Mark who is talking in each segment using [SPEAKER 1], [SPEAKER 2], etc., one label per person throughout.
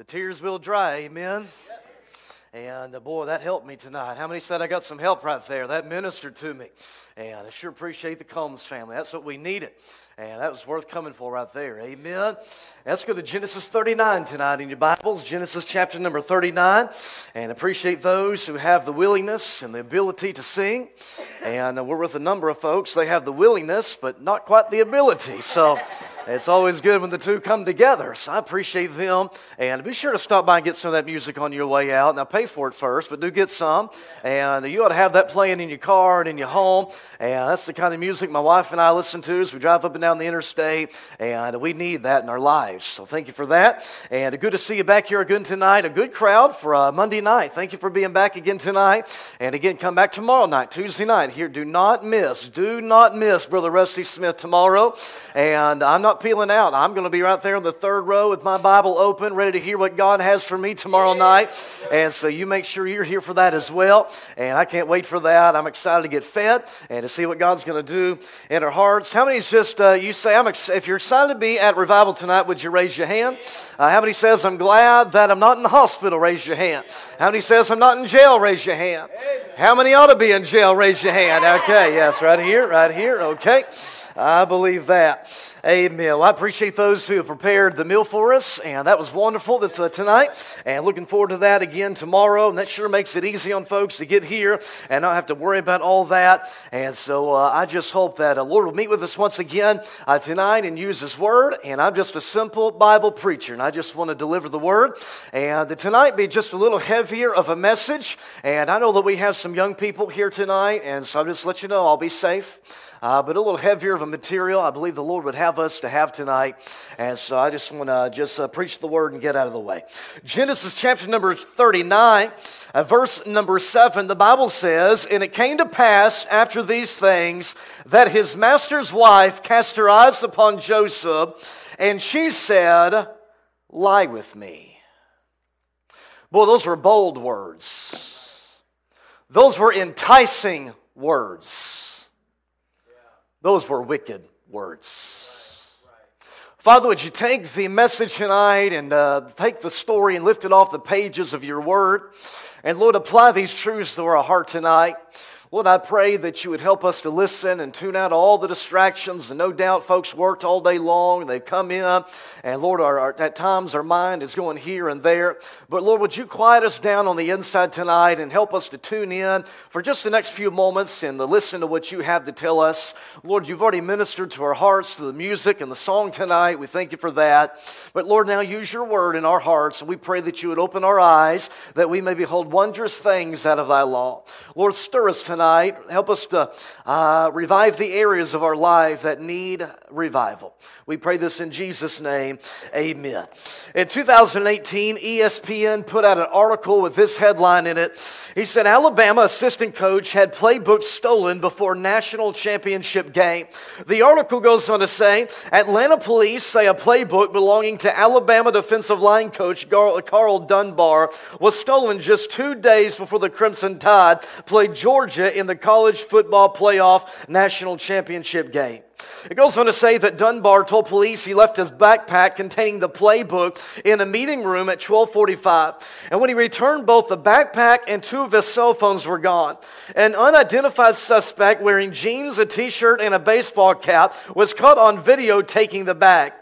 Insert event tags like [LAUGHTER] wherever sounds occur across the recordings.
[SPEAKER 1] The tears will dry, amen. And uh, boy, that helped me tonight. How many said I got some help right there? That ministered to me. And I sure appreciate the Combs family. That's what we needed. And that was worth coming for right there. Amen. Let's go to Genesis 39 tonight in your Bibles. Genesis chapter number 39. And appreciate those who have the willingness and the ability to sing. And uh, we're with a number of folks. They have the willingness, but not quite the ability. So. It's always good when the two come together. So I appreciate them. And be sure to stop by and get some of that music on your way out. Now, pay for it first, but do get some. And you ought to have that playing in your car and in your home. And that's the kind of music my wife and I listen to as we drive up and down the interstate. And we need that in our lives. So thank you for that. And good to see you back here again tonight. A good crowd for uh, Monday night. Thank you for being back again tonight. And again, come back tomorrow night, Tuesday night. Here, do not miss, do not miss Brother Rusty Smith tomorrow. And I'm not not peeling out. I'm going to be right there in the third row with my Bible open, ready to hear what God has for me tomorrow night. And so you make sure you're here for that as well. And I can't wait for that. I'm excited to get fed and to see what God's going to do in our hearts. How many's just, uh, you say, I'm ex- if you're excited to be at revival tonight, would you raise your hand? Uh, how many says, I'm glad that I'm not in the hospital? Raise your hand. How many says, I'm not in jail? Raise your hand. How many ought to be in jail? Raise your hand. Okay, yes, right here, right here. Okay. I believe that. Amen. Well, I appreciate those who have prepared the meal for us, and that was wonderful this uh, tonight. And looking forward to that again tomorrow. And that sure makes it easy on folks to get here and not have to worry about all that. And so uh, I just hope that the uh, Lord will meet with us once again uh, tonight and use His Word. And I'm just a simple Bible preacher, and I just want to deliver the Word. And tonight be just a little heavier of a message. And I know that we have some young people here tonight, and so I'll just let you know I'll be safe uh, but a little heavier of a material I believe the Lord would have us to have tonight. And so I just want to just uh, preach the word and get out of the way. Genesis chapter number 39, uh, verse number 7, the Bible says, And it came to pass after these things that his master's wife cast her eyes upon Joseph, and she said, Lie with me. Boy, those were bold words. Those were enticing words. Those were wicked words. Father, would you take the message tonight and uh, take the story and lift it off the pages of your word? And Lord, apply these truths to our heart tonight. Lord, I pray that you would help us to listen and tune out all the distractions. And no doubt folks worked all day long they've come in. And Lord, our, our, at times our mind is going here and there. But Lord, would you quiet us down on the inside tonight and help us to tune in for just the next few moments and to listen to what you have to tell us. Lord, you've already ministered to our hearts through the music and the song tonight. We thank you for that. But Lord, now use your word in our hearts. And we pray that you would open our eyes that we may behold wondrous things out of thy law. Lord, stir us tonight tonight. Help us to uh, revive the areas of our life that need revival. We pray this in Jesus' name. Amen. In 2018, ESPN put out an article with this headline in it. He said Alabama assistant coach had playbook stolen before national championship game. The article goes on to say Atlanta police say a playbook belonging to Alabama defensive line coach Karl Dunbar was stolen just two days before the Crimson Tide played Georgia in the college football playoff national championship game. It goes on to say that Dunbar told police he left his backpack containing the playbook in a meeting room at 1245. And when he returned, both the backpack and two of his cell phones were gone. An unidentified suspect wearing jeans, a t-shirt, and a baseball cap was caught on video taking the bag.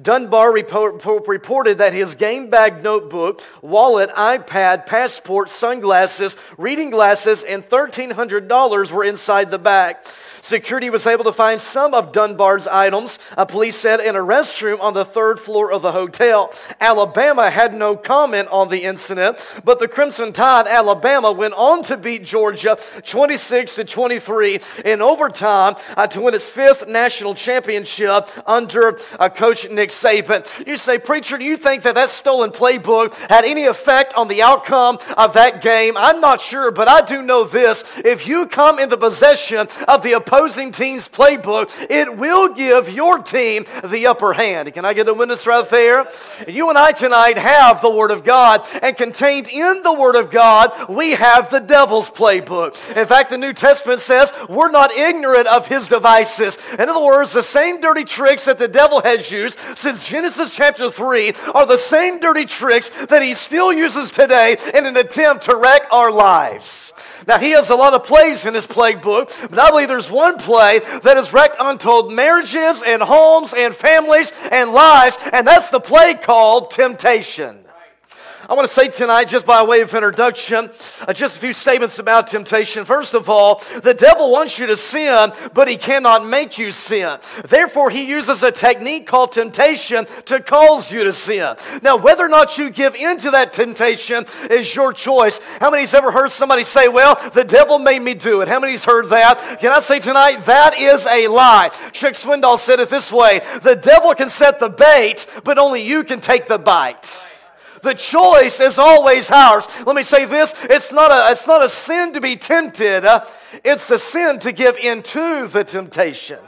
[SPEAKER 1] Dunbar report, reported that his game bag notebook, wallet, iPad, passport, sunglasses, reading glasses, and $1,300 were inside the bag. Security was able to find some of Dunbar's items, uh, police said, in a restroom on the third floor of the hotel. Alabama had no comment on the incident, but the Crimson Tide, Alabama, went on to beat Georgia 26 to 23 in overtime uh, to win its fifth national championship under uh, Coach Nick Saban. You say, Preacher, do you think that that stolen playbook had any effect on the outcome of that game? I'm not sure, but I do know this. If you come in the possession of the opposing team's playbook, it will give your team the upper hand. Can I get a witness right there? You and I tonight have the Word of God, and contained in the Word of God, we have the devil's playbook. In fact, the New Testament says we're not ignorant of his devices. In other words, the same dirty tricks that the devil has used since Genesis chapter 3 are the same dirty tricks that he still uses today in an attempt to wreck our lives. Now, he has a lot of plays in his playbook, but I believe there's one play that has wrecked untold marriages and homes and families and lives, and that's the play called temptation. I want to say tonight, just by way of introduction, uh, just a few statements about temptation. First of all, the devil wants you to sin, but he cannot make you sin. Therefore, he uses a technique called temptation to cause you to sin. Now, whether or not you give into that temptation is your choice. How many's ever heard somebody say, Well, the devil made me do it? How many's heard that? Can I say tonight, that is a lie? Chuck Swindoll said it this way The devil can set the bait, but only you can take the bite. The choice is always ours. Let me say this it's not a, it's not a sin to be tempted, uh, it's a sin to give into the temptation.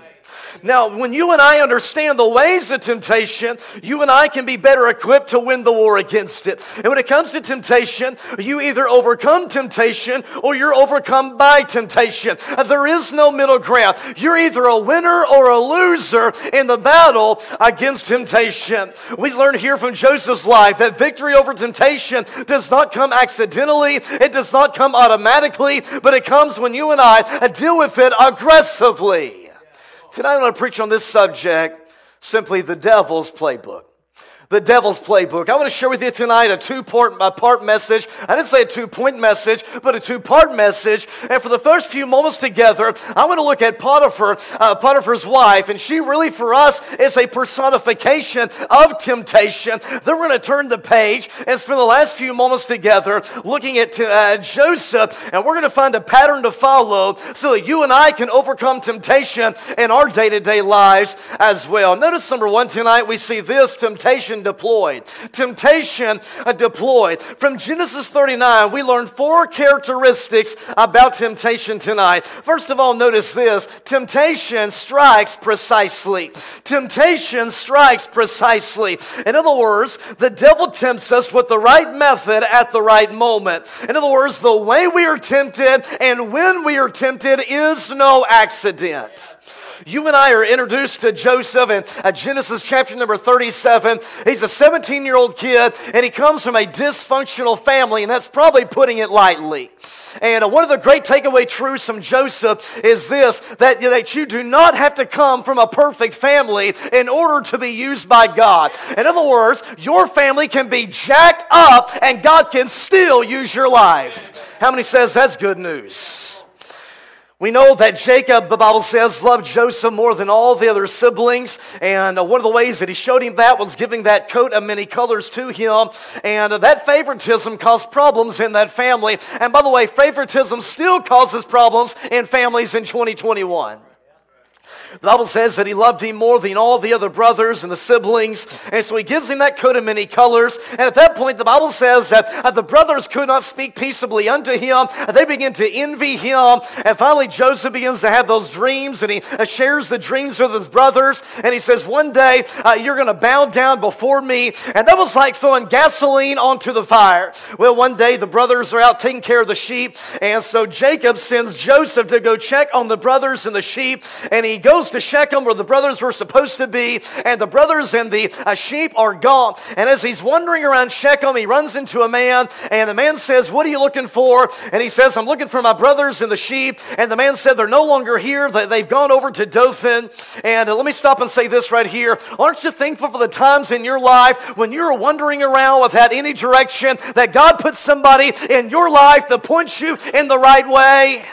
[SPEAKER 1] Now, when you and I understand the ways of temptation, you and I can be better equipped to win the war against it. And when it comes to temptation, you either overcome temptation or you're overcome by temptation. There is no middle ground. You're either a winner or a loser in the battle against temptation. We learn here from Joseph's life that victory over temptation does not come accidentally, it does not come automatically, but it comes when you and I deal with it aggressively. Tonight I'm going to preach on this subject simply the devil's playbook the devil's playbook. I want to share with you tonight a two part, message. I didn't say a two point message, but a two part message. And for the first few moments together, I want to look at Potiphar, uh, Potiphar's wife, and she really for us is a personification of temptation. Then we're going to turn the page and spend the last few moments together looking at uh, Joseph, and we're going to find a pattern to follow so that you and I can overcome temptation in our day to day lives as well. Notice number one tonight, we see this temptation temptation deployed. Temptation uh, deployed. From Genesis 39, we learn four characteristics about temptation tonight. First of all, notice this temptation strikes precisely. Temptation strikes precisely. In other words, the devil tempts us with the right method at the right moment. In other words, the way we are tempted and when we are tempted is no accident. You and I are introduced to Joseph in uh, Genesis chapter number 37. He's a 17 year old kid, and he comes from a dysfunctional family, and that's probably putting it lightly. And uh, one of the great takeaway truths from Joseph is this that, that you do not have to come from a perfect family in order to be used by God. In other words, your family can be jacked up and God can still use your life. How many says that's good news? We know that Jacob, the Bible says, loved Joseph more than all the other siblings. And uh, one of the ways that he showed him that was giving that coat of many colors to him. And uh, that favoritism caused problems in that family. And by the way, favoritism still causes problems in families in 2021. The Bible says that he loved him more than all the other brothers and the siblings. And so he gives him that coat of many colors. And at that point, the Bible says that the brothers could not speak peaceably unto him. They begin to envy him. And finally, Joseph begins to have those dreams and he uh, shares the dreams with his brothers. And he says, One day, uh, you're going to bow down before me. And that was like throwing gasoline onto the fire. Well, one day, the brothers are out taking care of the sheep. And so Jacob sends Joseph to go check on the brothers and the sheep. And he goes to Shechem where the brothers were supposed to be, and the brothers and the uh, sheep are gone. And as he's wandering around Shechem, he runs into a man, and the man says, What are you looking for? And he says, I'm looking for my brothers and the sheep. And the man said, They're no longer here. They've gone over to Dothan. And uh, let me stop and say this right here. Aren't you thankful for the times in your life when you're wandering around without any direction that God put somebody in your life that points you in the right way?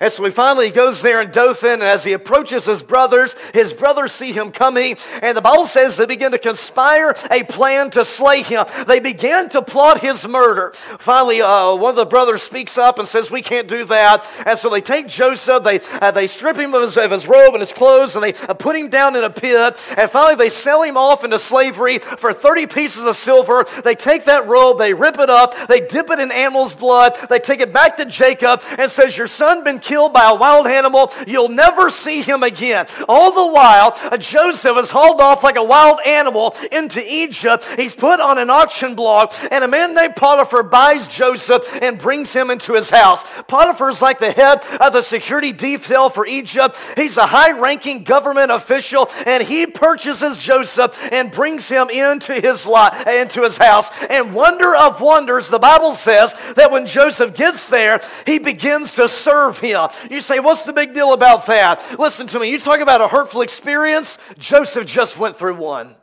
[SPEAKER 1] And so he finally goes there in Dothan, and as he approaches his brothers, his brothers see him coming, and the Bible says they begin to conspire a plan to slay him. They began to plot his murder. Finally, uh, one of the brothers speaks up and says, We can't do that. And so they take Joseph, they, uh, they strip him of his, of his, robe and his clothes, and they uh, put him down in a pit. And finally, they sell him off into slavery for 30 pieces of silver. They take that robe, they rip it up, they dip it in animal's blood, they take it back to Jacob, and says, Your son been killed by a wild animal. You'll never see him again. All the while, Joseph is hauled off like a wild animal into Egypt. He's put on an auction block, and a man named Potiphar buys Joseph and brings him into his house. Potiphar is like the head of the security detail for Egypt. He's a high ranking government official, and he purchases Joseph and brings him into his, lot, into his house. And wonder of wonders, the Bible says that when Joseph gets there, he begins to serve him. You say, What's the big deal about that? Listen to me. You talk about a hurtful experience, Joseph just went through one.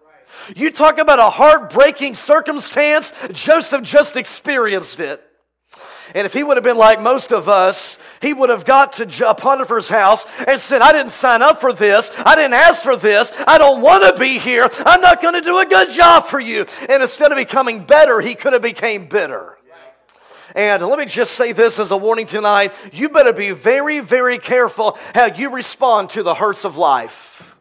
[SPEAKER 1] You talk about a heartbreaking circumstance, Joseph just experienced it. And if he would have been like most of us, he would have got to uh, Potiphar's house and said, I didn't sign up for this. I didn't ask for this. I don't want to be here. I'm not going to do a good job for you. And instead of becoming better, he could have became bitter. And let me just say this as a warning tonight. You better be very, very careful how you respond to the hurts of life.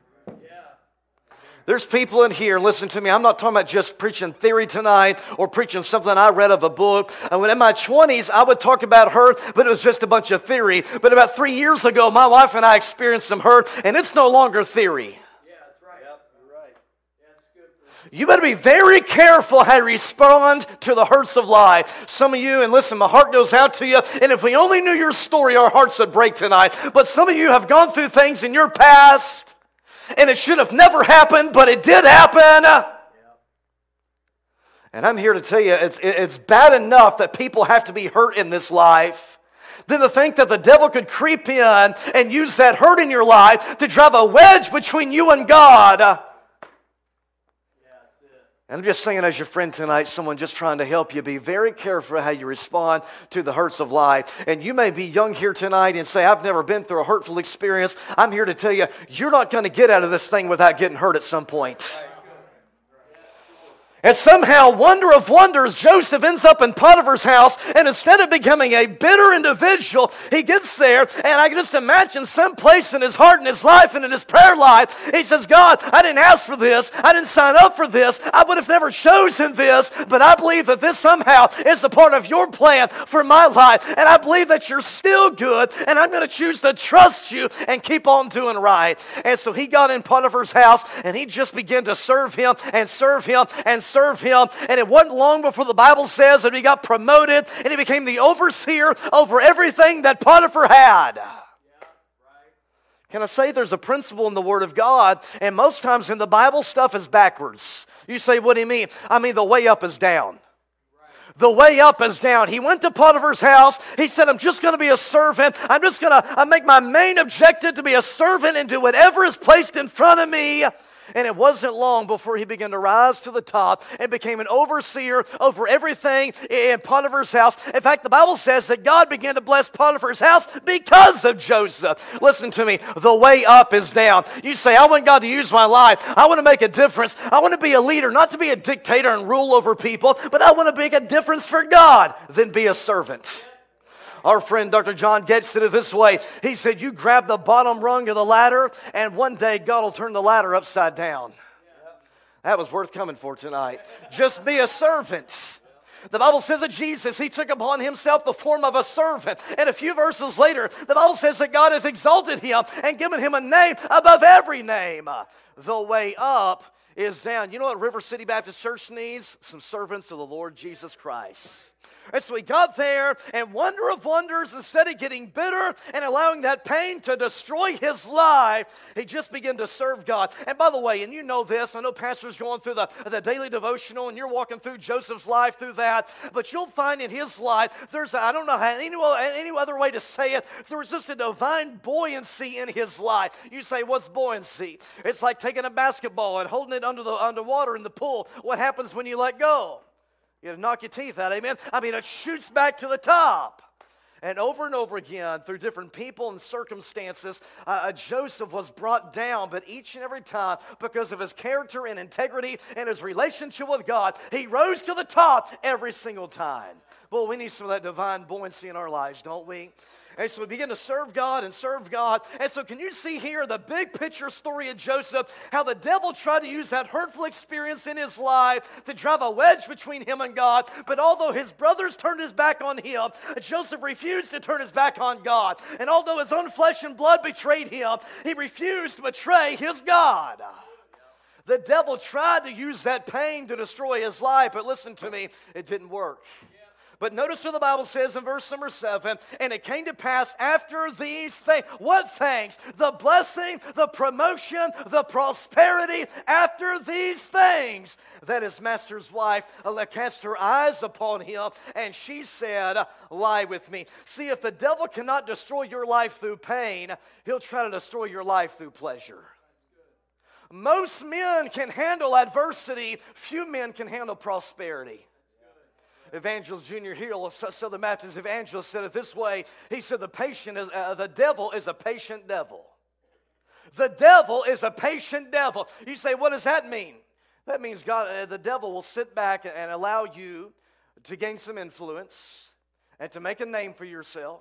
[SPEAKER 1] There's people in here, listen to me, I'm not talking about just preaching theory tonight or preaching something I read of a book. And when in my 20s, I would talk about hurt, but it was just a bunch of theory. But about three years ago, my wife and I experienced some hurt, and it's no longer theory. You better be very careful how you respond to the hurts of life. Some of you, and listen, my heart goes out to you. And if we only knew your story, our hearts would break tonight. But some of you have gone through things in your past and it should have never happened, but it did happen. And I'm here to tell you, it's, it's bad enough that people have to be hurt in this life. Than to think that the devil could creep in and use that hurt in your life to drive a wedge between you and God. And I'm just saying, as your friend tonight, someone just trying to help you, be very careful how you respond to the hurts of life. And you may be young here tonight and say, I've never been through a hurtful experience. I'm here to tell you, you're not going to get out of this thing without getting hurt at some point. And somehow, wonder of wonders, Joseph ends up in Potiphar's house, and instead of becoming a bitter individual, he gets there, and I can just imagine some place in his heart and his life and in his prayer life, he says, God, I didn't ask for this. I didn't sign up for this. I would have never chosen this, but I believe that this somehow is a part of your plan for my life. And I believe that you're still good, and I'm going to choose to trust you and keep on doing right. And so he got in Potiphar's house, and he just began to serve him and serve him and serve serve him. And it wasn't long before the Bible says that he got promoted and he became the overseer over everything that Potiphar had. Can I say there's a principle in the Word of God, and most times in the Bible, stuff is backwards. You say, What do you mean? I mean, the way up is down. The way up is down. He went to Potiphar's house. He said, I'm just going to be a servant. I'm just going to make my main objective to be a servant and do whatever is placed in front of me. And it wasn't long before he began to rise to the top and became an overseer over everything in Potiphar's house. In fact, the Bible says that God began to bless Potiphar's house because of Joseph. Listen to me, the way up is down. You say, I want God to use my life. I want to make a difference. I want to be a leader, not to be a dictator and rule over people, but I want to make a difference for God, then be a servant. Our friend Dr. John Goetsch said it this way. He said, You grab the bottom rung of the ladder, and one day God will turn the ladder upside down. That was worth coming for tonight. Just be a servant. The Bible says that Jesus, he took upon himself the form of a servant. And a few verses later, the Bible says that God has exalted him and given him a name above every name. The way up is down. You know what River City Baptist Church needs? Some servants of the Lord Jesus Christ. And so he got there, and wonder of wonders, instead of getting bitter and allowing that pain to destroy his life, he just began to serve God. And by the way, and you know this, I know Pastor's going through the, the daily devotional, and you're walking through Joseph's life through that, but you'll find in his life, there's, I don't know how, any, any other way to say it, there's just a divine buoyancy in his life. You say, what's buoyancy? It's like taking a basketball and holding it under the underwater in the pool. What happens when you let go? It'll knock your teeth out, amen? I mean, it shoots back to the top. And over and over again, through different people and circumstances, uh, uh, Joseph was brought down, but each and every time, because of his character and integrity and his relationship with God, he rose to the top every single time. Well, we need some of that divine buoyancy in our lives, don't we? And so we begin to serve God and serve God. And so, can you see here the big picture story of Joseph? How the devil tried to use that hurtful experience in his life to drive a wedge between him and God. But although his brothers turned his back on him, Joseph refused to turn his back on God. And although his own flesh and blood betrayed him, he refused to betray his God. The devil tried to use that pain to destroy his life, but listen to me, it didn't work. But notice what the Bible says in verse number seven, and it came to pass after these things. What things? The blessing, the promotion, the prosperity after these things. That his master's wife uh, cast her eyes upon him, and she said, Lie with me. See, if the devil cannot destroy your life through pain, he'll try to destroy your life through pleasure. Most men can handle adversity, few men can handle prosperity. Evangelist Junior Hill, Southern Baptist evangelist, said it this way. He said, "The patient is uh, the devil is a patient devil. The devil is a patient devil." You say, "What does that mean?" That means God, uh, the devil will sit back and allow you to gain some influence and to make a name for yourself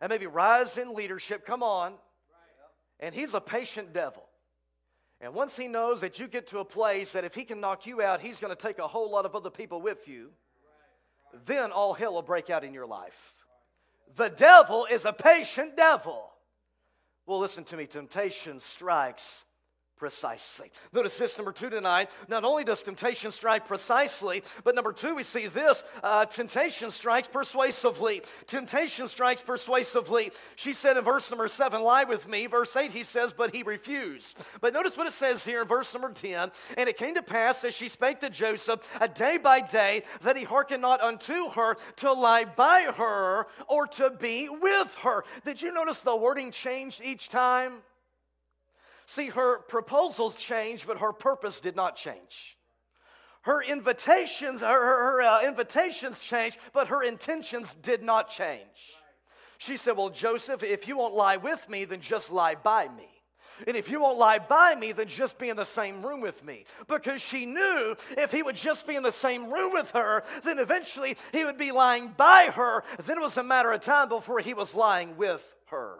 [SPEAKER 1] and maybe rise in leadership. Come on, and he's a patient devil. And once he knows that you get to a place that if he can knock you out, he's going to take a whole lot of other people with you then all hell will break out in your life. The devil is a patient devil. Well, listen to me temptation strikes precisely. Notice this, number two tonight. Not only does temptation strike precisely, but number two, we see this uh, temptation strikes persuasively. Temptation strikes persuasively. She said in verse number seven, Lie with me. Verse eight, he says, But he refused. But notice what it says here in verse number 10 And it came to pass as she spake to Joseph, a day by day, that he hearkened not unto her to lie by her or to be with her. Did you notice the wording changed each time? See, her proposals changed, but her purpose did not change. Her invitations, her, her, uh, invitations changed, but her intentions did not change. She said, Well, Joseph, if you won't lie with me, then just lie by me. And if you won't lie by me, then just be in the same room with me. Because she knew if he would just be in the same room with her, then eventually he would be lying by her. Then it was a matter of time before he was lying with her.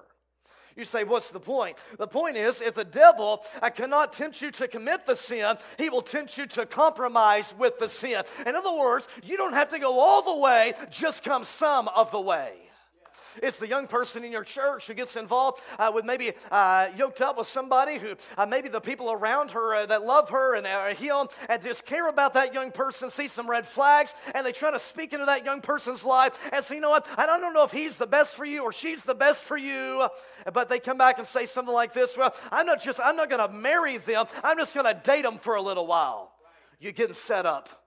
[SPEAKER 1] You say, what's the point? The point is, if the devil I cannot tempt you to commit the sin, he will tempt you to compromise with the sin. In other words, you don't have to go all the way, just come some of the way. It's the young person in your church who gets involved uh, with maybe uh, yoked up with somebody who uh, maybe the people around her uh, that love her and are him and just care about that young person see some red flags and they try to speak into that young person's life and say, you know what, I don't know if he's the best for you or she's the best for you, but they come back and say something like this, well, I'm not just, I'm not going to marry them, I'm just going to date them for a little while. You're getting set up.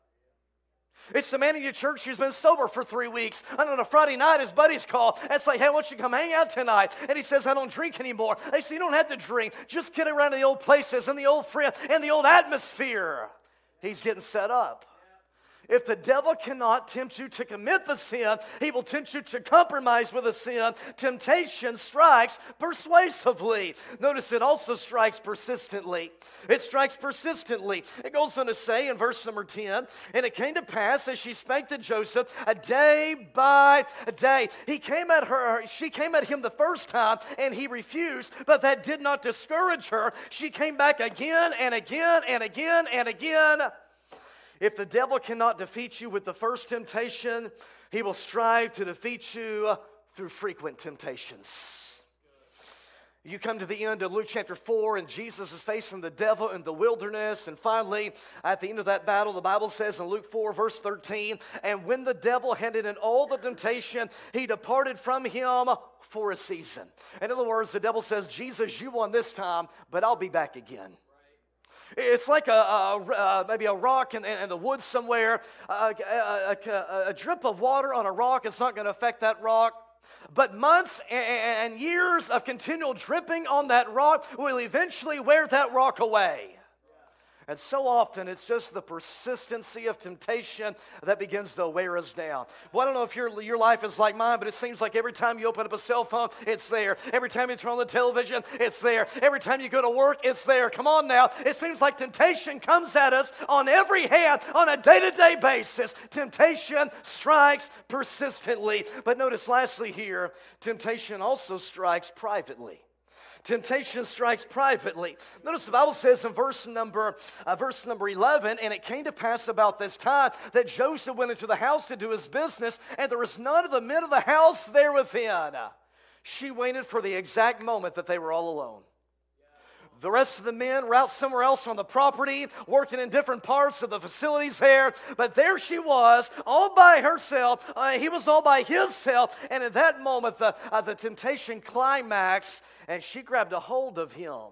[SPEAKER 1] It's the man in your church who's been sober for three weeks. And on a Friday night, his buddies call and say, Hey, why don't you come hang out tonight? And he says, I don't drink anymore. They say, You don't have to drink. Just get around to the old places and the old friends and the old atmosphere. He's getting set up. If the devil cannot tempt you to commit the sin, he will tempt you to compromise with the sin. Temptation strikes persuasively. Notice it also strikes persistently. It strikes persistently. It goes on to say in verse number 10 And it came to pass as she spake to Joseph, a day by a day. He came at her, she came at him the first time, and he refused, but that did not discourage her. She came back again and again and again and again. If the devil cannot defeat you with the first temptation, he will strive to defeat you through frequent temptations. You come to the end of Luke chapter 4, and Jesus is facing the devil in the wilderness. And finally, at the end of that battle, the Bible says in Luke 4, verse 13, and when the devil had in all the temptation, he departed from him for a season. In other words, the devil says, Jesus, you won this time, but I'll be back again. It's like a, a, a uh, maybe a rock in, in, the woods somewhere. A, a, drip of water on a rock is not going to affect that rock. But months and years of continual dripping on that rock will eventually wear that rock away. And so often it's just the persistency of temptation that begins to wear us down. Well, I don't know if your, your life is like mine, but it seems like every time you open up a cell phone, it's there. Every time you turn on the television, it's there. Every time you go to work, it's there. Come on now. It seems like temptation comes at us on every hand on a day to day basis. Temptation strikes persistently. But notice, lastly, here, temptation also strikes privately. Temptation strikes privately. Notice the Bible says in verse number, uh, verse number 11, and it came to pass about this time that Joseph went into the house to do his business, and there was none of the men of the house there within. She waited for the exact moment that they were all alone. The rest of the men were out somewhere else on the property, working in different parts of the facilities there. But there she was, all by herself. Uh, he was all by himself. And at that moment, the, uh, the temptation climax, and she grabbed a hold of him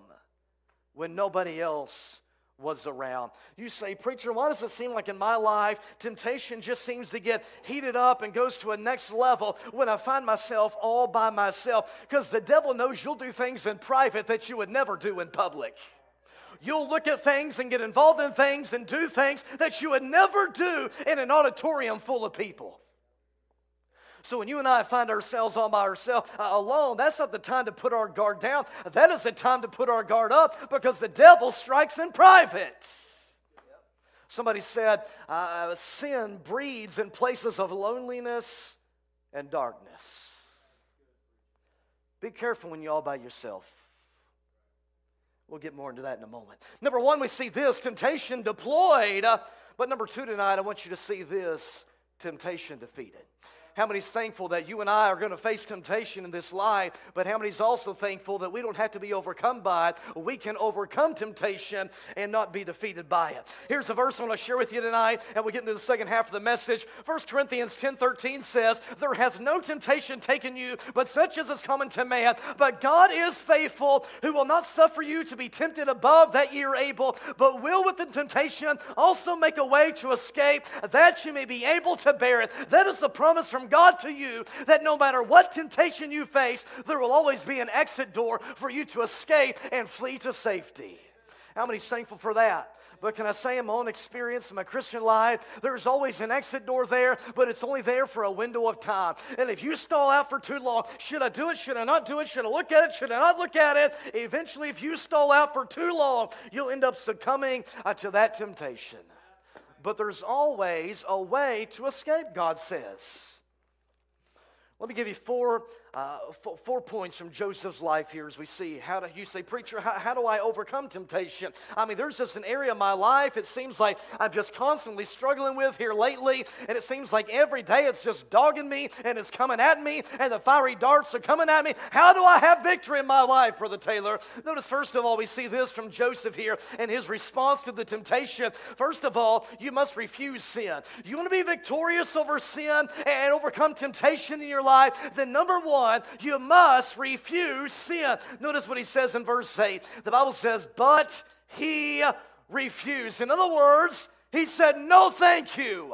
[SPEAKER 1] when nobody else was around. You say, Preacher, why does it seem like in my life temptation just seems to get heated up and goes to a next level when I find myself all by myself? Because the devil knows you'll do things in private that you would never do in public. You'll look at things and get involved in things and do things that you would never do in an auditorium full of people. So when you and I find ourselves all by ourselves uh, alone, that's not the time to put our guard down. That is the time to put our guard up because the devil strikes in private. Somebody said, uh, sin breeds in places of loneliness and darkness. Be careful when you're all by yourself. We'll get more into that in a moment. Number one, we see this temptation deployed. Uh, but number two tonight, I want you to see this temptation defeated. How many's thankful that you and I are going to face temptation in this life, but how many's also thankful that we don't have to be overcome by it? We can overcome temptation and not be defeated by it. Here's a verse I want to share with you tonight, and we get into the second half of the message. 1 Corinthians 10 13 says, There hath no temptation taken you, but such as is common to man. But God is faithful, who will not suffer you to be tempted above that ye are able, but will with the temptation also make a way to escape, that you may be able to bear it. That is the promise from from God to you that no matter what temptation you face, there will always be an exit door for you to escape and flee to safety. How many thankful for that? But can I say in my own experience in my Christian life, there's always an exit door there, but it's only there for a window of time. And if you stall out for too long, should I do it? Should I not do it? Should I look at it? Should I not look at it? Eventually, if you stall out for too long, you'll end up succumbing uh, to that temptation. But there's always a way to escape, God says. Let me give you four uh, f- four points from Joseph's life here as we see. How do you say, Preacher, how, how do I overcome temptation? I mean, there's just an area of my life it seems like I'm just constantly struggling with here lately, and it seems like every day it's just dogging me and it's coming at me, and the fiery darts are coming at me. How do I have victory in my life, Brother Taylor? Notice, first of all, we see this from Joseph here and his response to the temptation. First of all, you must refuse sin. You want to be victorious over sin and overcome temptation in your life, then number one, one, you must refuse sin. Notice what he says in verse 8. The Bible says, But he refused. In other words, he said, No, thank you.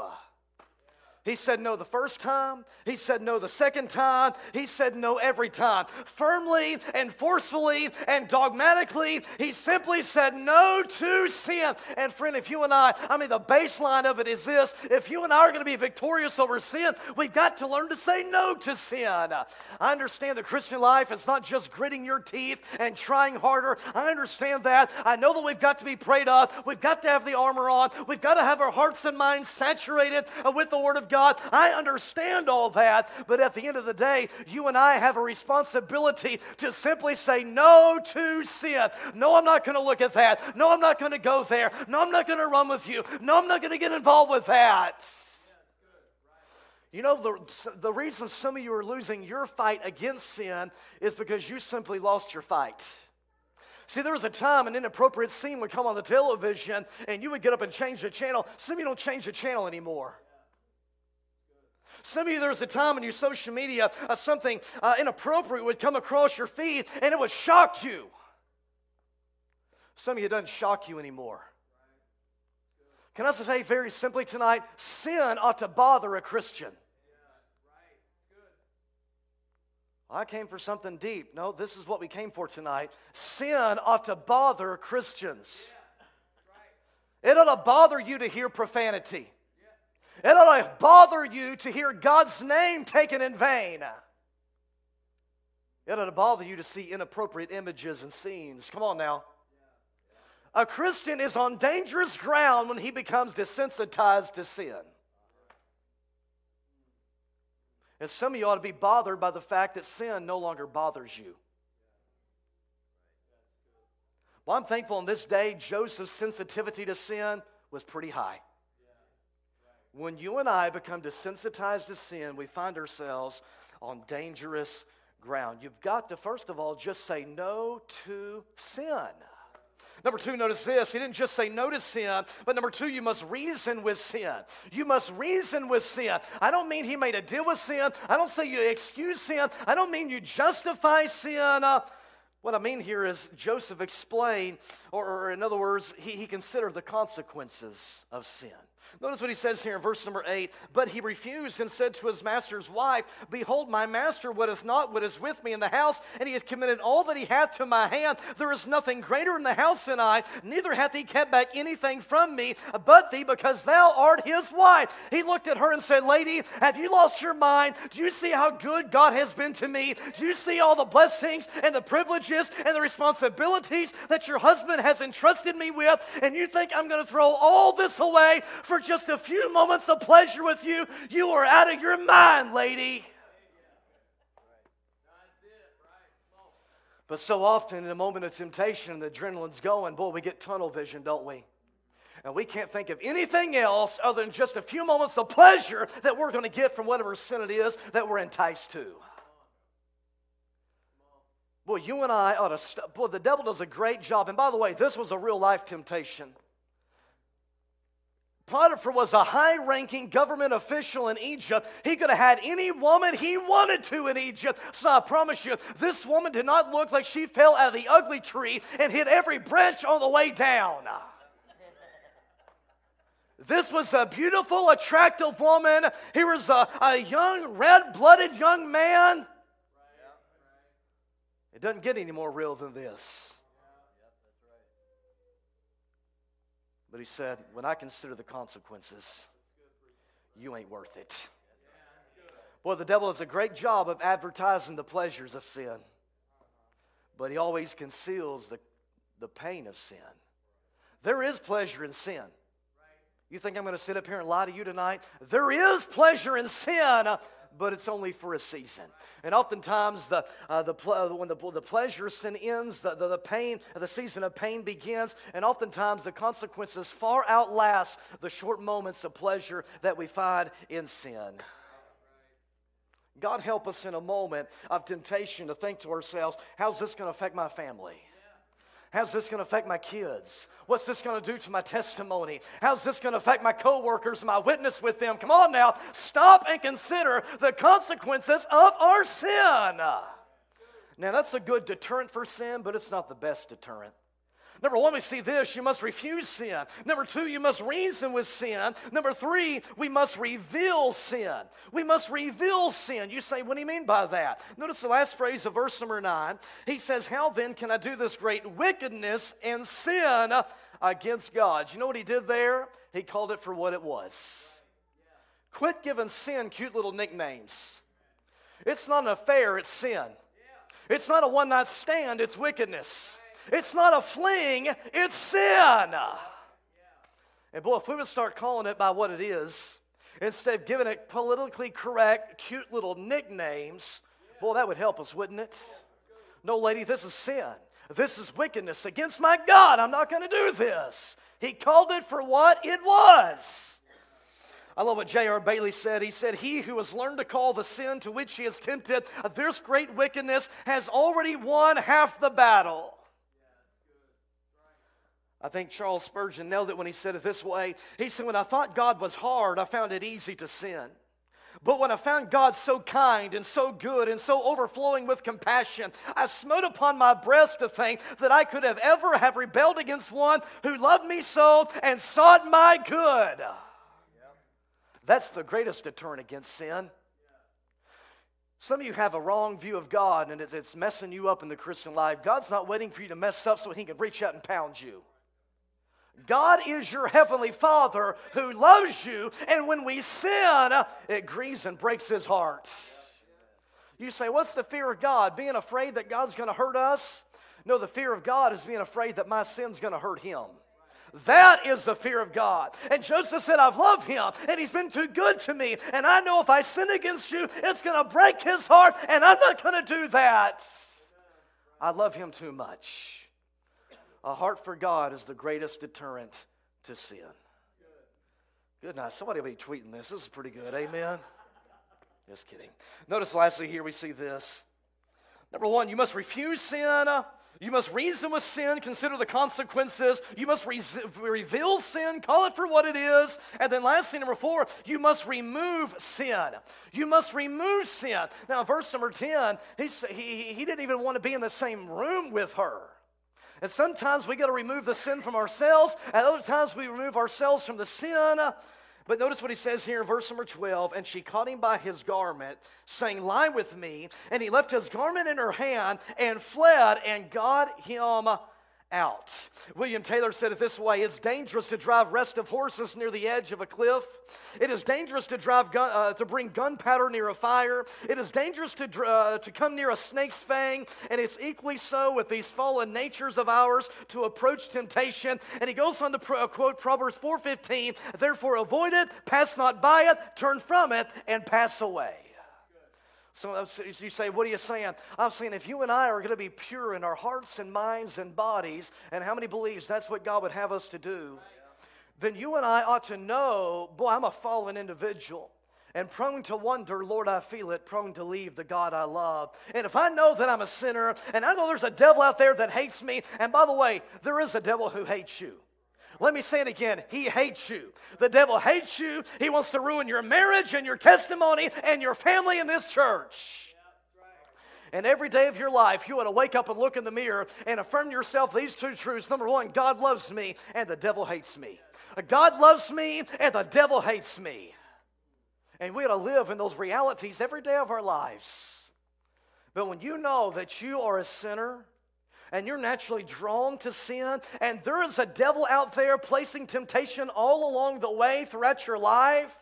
[SPEAKER 1] He said no the first time. He said no the second time. He said no every time. Firmly and forcefully and dogmatically, he simply said no to sin. And friend, if you and I, I mean, the baseline of it is this if you and I are going to be victorious over sin, we've got to learn to say no to sin. I understand the Christian life is not just gritting your teeth and trying harder. I understand that. I know that we've got to be prayed up. We've got to have the armor on. We've got to have our hearts and minds saturated with the Word of God. God. I understand all that, but at the end of the day, you and I have a responsibility to simply say no to sin. No, I'm not going to look at that. No, I'm not going to go there. No, I'm not going to run with you. No, I'm not going to get involved with that. You know, the, the reason some of you are losing your fight against sin is because you simply lost your fight. See, there was a time an inappropriate scene would come on the television and you would get up and change the channel. Some of you don't change the channel anymore. Some of you, there was a time in your social media uh, something uh, inappropriate would come across your feed and it would shock you. Some of you, doesn't shock you anymore. Can I say very simply tonight sin ought to bother a Christian. I came for something deep. No, this is what we came for tonight. Sin ought to bother Christians. It ought to bother you to hear profanity. It ought to bother you to hear God's name taken in vain. It ought to bother you to see inappropriate images and scenes. Come on now. A Christian is on dangerous ground when he becomes desensitized to sin. And some of you ought to be bothered by the fact that sin no longer bothers you. Well, I'm thankful on this day, Joseph's sensitivity to sin was pretty high. When you and I become desensitized to sin, we find ourselves on dangerous ground. You've got to, first of all, just say no to sin. Number two, notice this. He didn't just say no to sin, but number two, you must reason with sin. You must reason with sin. I don't mean he made a deal with sin. I don't say you excuse sin. I don't mean you justify sin. Uh, what I mean here is Joseph explained, or, or in other words, he, he considered the consequences of sin. Notice what he says here in verse number 8. But he refused and said to his master's wife, Behold, my master wotteth not what is with me in the house, and he hath committed all that he hath to my hand. There is nothing greater in the house than I, neither hath he kept back anything from me, but thee, because thou art his wife. He looked at her and said, Lady, have you lost your mind? Do you see how good God has been to me? Do you see all the blessings and the privileges and the responsibilities that your husband has entrusted me with? And you think I'm going to throw all this away for just a few moments of pleasure with you, you are out of your mind, lady. But so often, in a moment of temptation, the adrenaline's going, boy, we get tunnel vision, don't we? And we can't think of anything else other than just a few moments of pleasure that we're going to get from whatever sin it is that we're enticed to. Boy, you and I ought to. St- boy, the devil does a great job. And by the way, this was a real life temptation. Potiphar was a high ranking government official in Egypt. He could have had any woman he wanted to in Egypt. So I promise you, this woman did not look like she fell out of the ugly tree and hit every branch on the way down. This was a beautiful, attractive woman. Here was a, a young, red blooded young man. It doesn't get any more real than this. But he said, When I consider the consequences, you ain't worth it. Boy, the devil does a great job of advertising the pleasures of sin, but he always conceals the, the pain of sin. There is pleasure in sin. You think I'm going to sit up here and lie to you tonight? There is pleasure in sin, but it's only for a season. And oftentimes, the, uh, the, uh, when the, the pleasure sin ends, the, the, the pain, the season of pain begins, and oftentimes the consequences far outlast the short moments of pleasure that we find in sin. God help us in a moment of temptation to think to ourselves, how's this going to affect my family? How's this going to affect my kids? What's this going to do to my testimony? How's this going to affect my coworkers, my witness with them? Come on now, stop and consider the consequences of our sin. Now, that's a good deterrent for sin, but it's not the best deterrent. Number one, we see this you must refuse sin. Number two, you must reason with sin. Number three, we must reveal sin. We must reveal sin. You say, what do you mean by that? Notice the last phrase of verse number nine. He says, How then can I do this great wickedness and sin against God? You know what he did there? He called it for what it was. Quit giving sin cute little nicknames. It's not an affair, it's sin. It's not a one night stand, it's wickedness. It's not a fling, it's sin. And boy, if we would start calling it by what it is, instead of giving it politically correct, cute little nicknames, boy, that would help us, wouldn't it? No, lady, this is sin. This is wickedness against my God. I'm not going to do this. He called it for what it was. I love what J.R. Bailey said. He said, He who has learned to call the sin to which he is tempted this great wickedness has already won half the battle. I think Charles Spurgeon nailed it when he said it this way. He said, When I thought God was hard, I found it easy to sin. But when I found God so kind and so good and so overflowing with compassion, I smote upon my breast to think that I could have ever have rebelled against one who loved me so and sought my good. That's the greatest deterrent against sin. Some of you have a wrong view of God and it's messing you up in the Christian life. God's not waiting for you to mess up so he can reach out and pound you. God is your heavenly Father who loves you, and when we sin, it grieves and breaks his heart. You say, What's the fear of God? Being afraid that God's going to hurt us? No, the fear of God is being afraid that my sin's going to hurt him. That is the fear of God. And Joseph said, I've loved him, and he's been too good to me. And I know if I sin against you, it's going to break his heart, and I'm not going to do that. I love him too much. A heart for God is the greatest deterrent to sin. Good night. Somebody will be tweeting this. This is pretty good. Amen. Just kidding. Notice lastly here we see this. Number one, you must refuse sin. You must reason with sin, consider the consequences. You must re- reveal sin, call it for what it is. And then, lastly, number four, you must remove sin. You must remove sin. Now, verse number 10, he, he, he didn't even want to be in the same room with her. And sometimes we got to remove the sin from ourselves, and other times we remove ourselves from the sin. But notice what he says here in verse number 12. And she caught him by his garment, saying, Lie with me. And he left his garment in her hand and fled and got him out. William Taylor said it this way It's dangerous to drive restive horses near the edge of a cliff. It is dangerous to, drive gun, uh, to bring gunpowder near a fire. It is dangerous to, uh, to come near a snake's fang. And it's equally so with these fallen natures of ours to approach temptation. And he goes on to pro- uh, quote Proverbs 4.15 Therefore avoid it, pass not by it, turn from it, and pass away. Uh, so you say, what are you saying? I'm saying if you and I are going to be pure in our hearts and minds and bodies, and how many believes that's what God would have us to do, then you and I ought to know, boy, I'm a fallen individual and prone to wonder, Lord, I feel it, prone to leave the God I love. And if I know that I'm a sinner, and I know there's a devil out there that hates me, and by the way, there is a devil who hates you. Let me say it again. He hates you. The devil hates you. He wants to ruin your marriage and your testimony and your family in this church. And every day of your life, you ought to wake up and look in the mirror and affirm yourself these two truths. Number one, God loves me and the devil hates me. God loves me and the devil hates me. And we ought to live in those realities every day of our lives. But when you know that you are a sinner, and you're naturally drawn to sin, and there is a devil out there placing temptation all along the way throughout your life,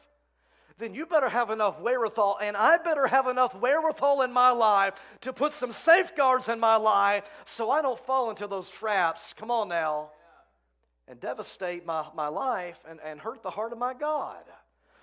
[SPEAKER 1] then you better have enough wherewithal, and I better have enough wherewithal in my life to put some safeguards in my life so I don't fall into those traps. Come on now. And devastate my, my life and, and hurt the heart of my God.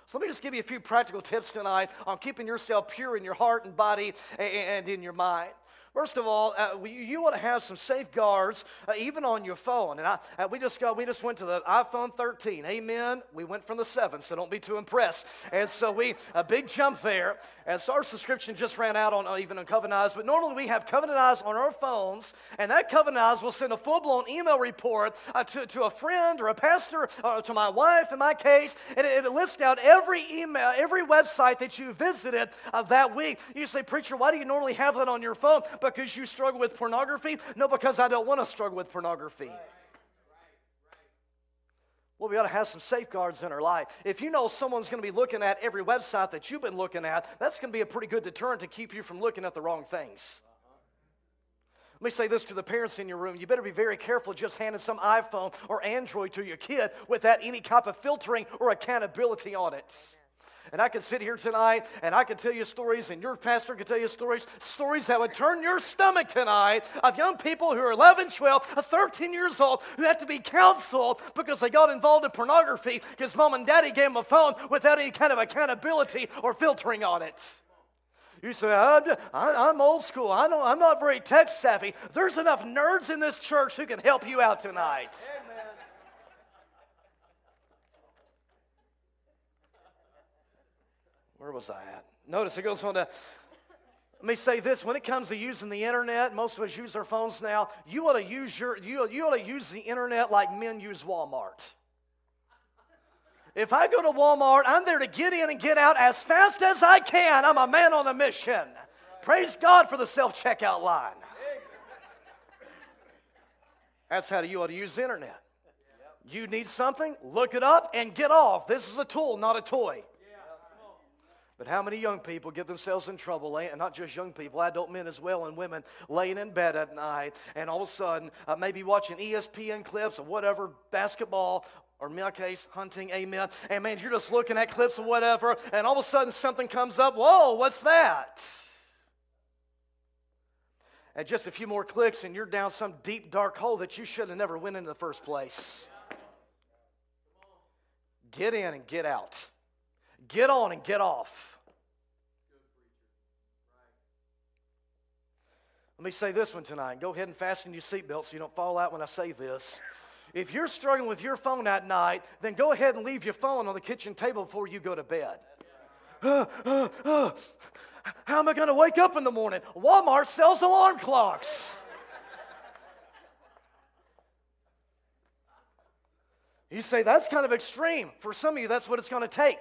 [SPEAKER 1] So let me just give you a few practical tips tonight on keeping yourself pure in your heart and body and in your mind. First of all, uh, you, want to have some safeguards uh, even on your phone. And I, uh, we just got, we just went to the iPhone 13. Amen. We went from the 7, so don't be too impressed. And so we a big jump there. And so our subscription just ran out on even on Covenant Eyes. But normally we have Covenant Eyes on our phones, and that Covenant Eyes will send a full blown email report uh, to, to a friend or a pastor or to my wife in my case, and it, it lists out every email, every website that you visited uh, that week. You say, preacher, why do you normally have that on your phone? Because you struggle with pornography? No, because I don't want to struggle with pornography. Well, we ought to have some safeguards in our life. If you know someone's going to be looking at every website that you've been looking at, that's going to be a pretty good deterrent to keep you from looking at the wrong things. Uh-huh. Let me say this to the parents in your room. You better be very careful just handing some iPhone or Android to your kid without any type of filtering or accountability on it. And I could sit here tonight and I could tell you stories, and your pastor could tell you stories, stories that would turn your stomach tonight of young people who are 11, 12, uh, 13 years old who have to be counseled because they got involved in pornography because mom and daddy gave them a phone without any kind of accountability or filtering on it. You say, I'm, I'm old school. I don't, I'm not very tech savvy. There's enough nerds in this church who can help you out tonight. Where was I at? Notice it goes on to. Let me say this: when it comes to using the internet, most of us use our phones now. You ought to use your you, you ought to use the internet like men use Walmart. If I go to Walmart, I'm there to get in and get out as fast as I can. I'm a man on a mission. Praise God for the self checkout line. That's how you ought to use the internet. You need something, look it up and get off. This is a tool, not a toy. But how many young people get themselves in trouble, and not just young people, adult men as well, and women laying in bed at night, and all of a sudden, uh, maybe watching ESPN clips or whatever, basketball, or in my case, hunting, amen. And man, you're just looking at clips of whatever, and all of a sudden something comes up. Whoa, what's that? And just a few more clicks, and you're down some deep, dark hole that you should have never went in the first place. Get in and get out. Get on and get off. Let me say this one tonight. Go ahead and fasten your seatbelt so you don't fall out when I say this. If you're struggling with your phone at night, then go ahead and leave your phone on the kitchen table before you go to bed. Uh, uh, uh. How am I going to wake up in the morning? Walmart sells alarm clocks. You say that's kind of extreme. For some of you, that's what it's going to take.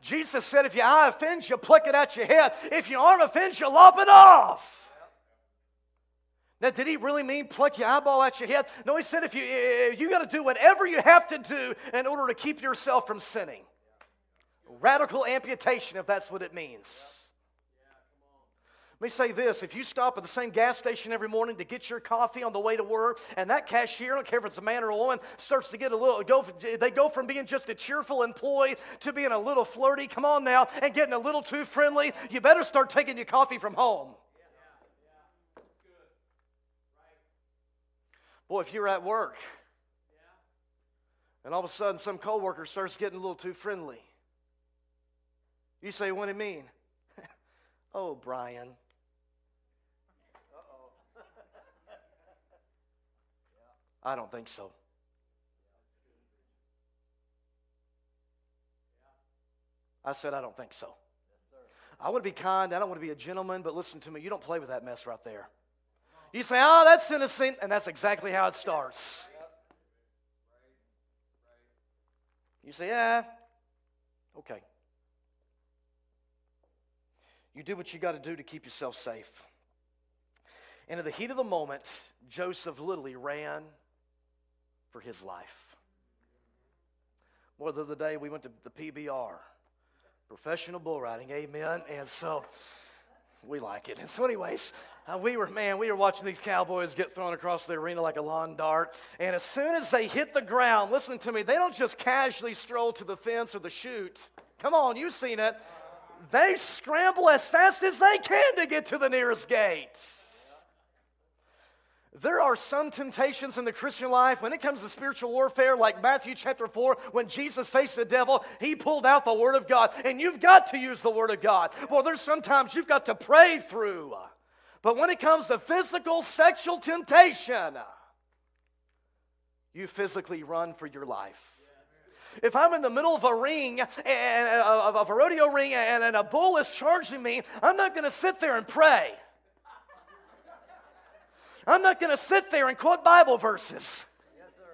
[SPEAKER 1] Jesus said, if your eye offends you, pluck it out your head. If your arm offends you, lop it off. Now, did he really mean pluck your eyeball out your head? No, he said if you eh, you got to do whatever you have to do in order to keep yourself from sinning. Radical amputation, if that's what it means. Let me say this if you stop at the same gas station every morning to get your coffee on the way to work, and that cashier, I don't care if it's a man or a woman, starts to get a little, go, they go from being just a cheerful employee to being a little flirty, come on now, and getting a little too friendly, you better start taking your coffee from home. Boy, if you're at work and all of a sudden some coworker starts getting a little too friendly, you say, What do you mean? [LAUGHS] oh, Brian. I don't think so. I said, I don't think so. I want to be kind. I don't want to be a gentleman, but listen to me. You don't play with that mess right there. You say, oh, that's innocent, and that's exactly how it starts. You say, yeah, okay. You do what you got to do to keep yourself safe. And in the heat of the moment, Joseph literally ran for his life. More the day we went to the PBR, professional bull riding, amen. And so we like it. And so, anyways, uh, we were, man, we were watching these cowboys get thrown across the arena like a lawn dart. And as soon as they hit the ground, listen to me, they don't just casually stroll to the fence or the chute. Come on, you've seen it. They scramble as fast as they can to get to the nearest gates. There are some temptations in the Christian life when it comes to spiritual warfare, like Matthew chapter 4, when Jesus faced the devil, he pulled out the Word of God. And you've got to use the Word of God. Well, there's sometimes you've got to pray through. But when it comes to physical sexual temptation, you physically run for your life. If I'm in the middle of a ring, and, uh, of a rodeo ring, and, and a bull is charging me, I'm not going to sit there and pray. I'm not going to sit there and quote Bible verses. Yes, sir.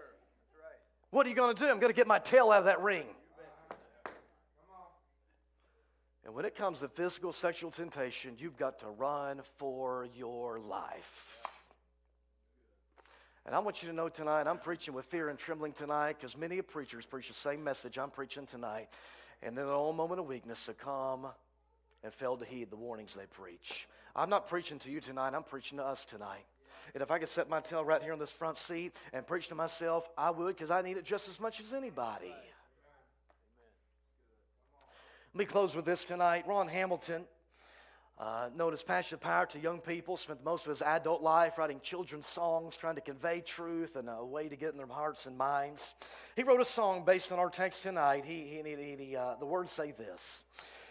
[SPEAKER 1] Right. What are you going to do? I'm going to get my tail out of that ring. And when it comes to physical sexual temptation, you've got to run for your life. And I want you to know tonight, I'm preaching with fear and trembling tonight because many of preachers preach the same message I'm preaching tonight. And in their own moment of weakness, succumb and fail to heed the warnings they preach. I'm not preaching to you tonight, I'm preaching to us tonight. And if I could set my tail right here on this front seat and preach to myself, I would because I need it just as much as anybody. Let me close with this tonight. Ron Hamilton, uh, known as Patch the Pirate to young people, spent most of his adult life writing children's songs, trying to convey truth and a way to get in their hearts and minds. He wrote a song based on our text tonight. He, he, he, he uh, the words say this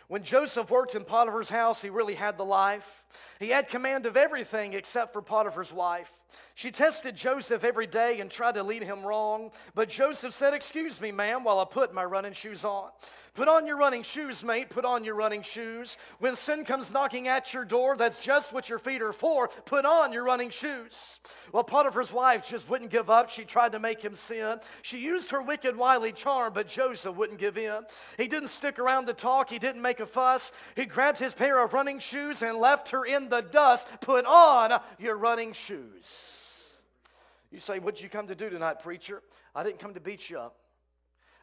[SPEAKER 1] when Joseph worked in Potiphar's house, he really had the life. He had command of everything except for Potiphar's wife. She tested Joseph every day and tried to lead him wrong. But Joseph said, Excuse me, ma'am, while I put my running shoes on. Put on your running shoes, mate. Put on your running shoes. When sin comes knocking at your door, that's just what your feet are for. Put on your running shoes. Well, Potiphar's wife just wouldn't give up. She tried to make him sin. She used her wicked, wily charm, but Joseph wouldn't give in. He didn't stick around to talk. He didn't make a fuss. He grabbed his pair of running shoes and left her in the dust. Put on your running shoes. You say, What'd you come to do tonight, preacher? I didn't come to beat you up.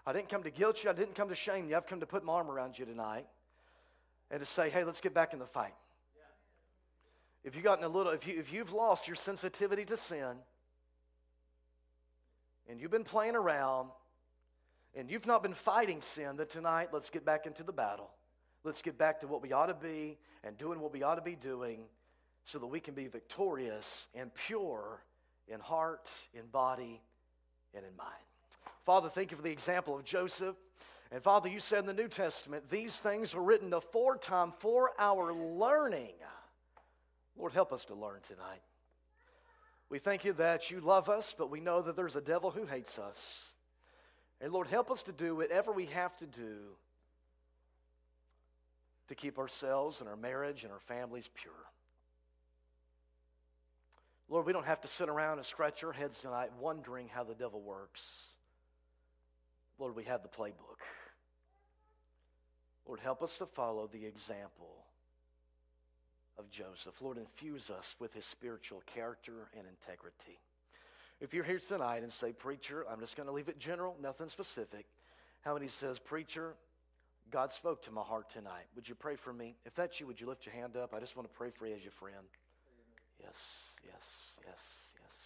[SPEAKER 1] I didn't come to guilt you. I didn't come to shame you. I've come to put my arm around you tonight. and to say, hey, let's get back in the fight. If you've gotten a little, if, you, if you've lost your sensitivity to sin, and you've been playing around, and you've not been fighting sin, that tonight let's get back into the battle. Let's get back to what we ought to be and doing what we ought to be doing so that we can be victorious and pure in heart, in body, and in mind. Father, thank you for the example of Joseph. And Father, you said in the New Testament, these things were written aforetime for our learning. Lord, help us to learn tonight. We thank you that you love us, but we know that there's a devil who hates us. And Lord, help us to do whatever we have to do to keep ourselves and our marriage and our families pure. Lord, we don't have to sit around and scratch our heads tonight wondering how the devil works. Lord, we have the playbook. Lord, help us to follow the example of Joseph. Lord, infuse us with his spiritual character and integrity. If you're here tonight and say, Preacher, I'm just going to leave it general, nothing specific. How many says, Preacher, God spoke to my heart tonight. Would you pray for me? If that's you, would you lift your hand up? I just want to pray for you as your friend. Yes, yes, yes, yes.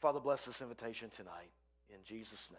[SPEAKER 1] Father, bless this invitation tonight in Jesus' name.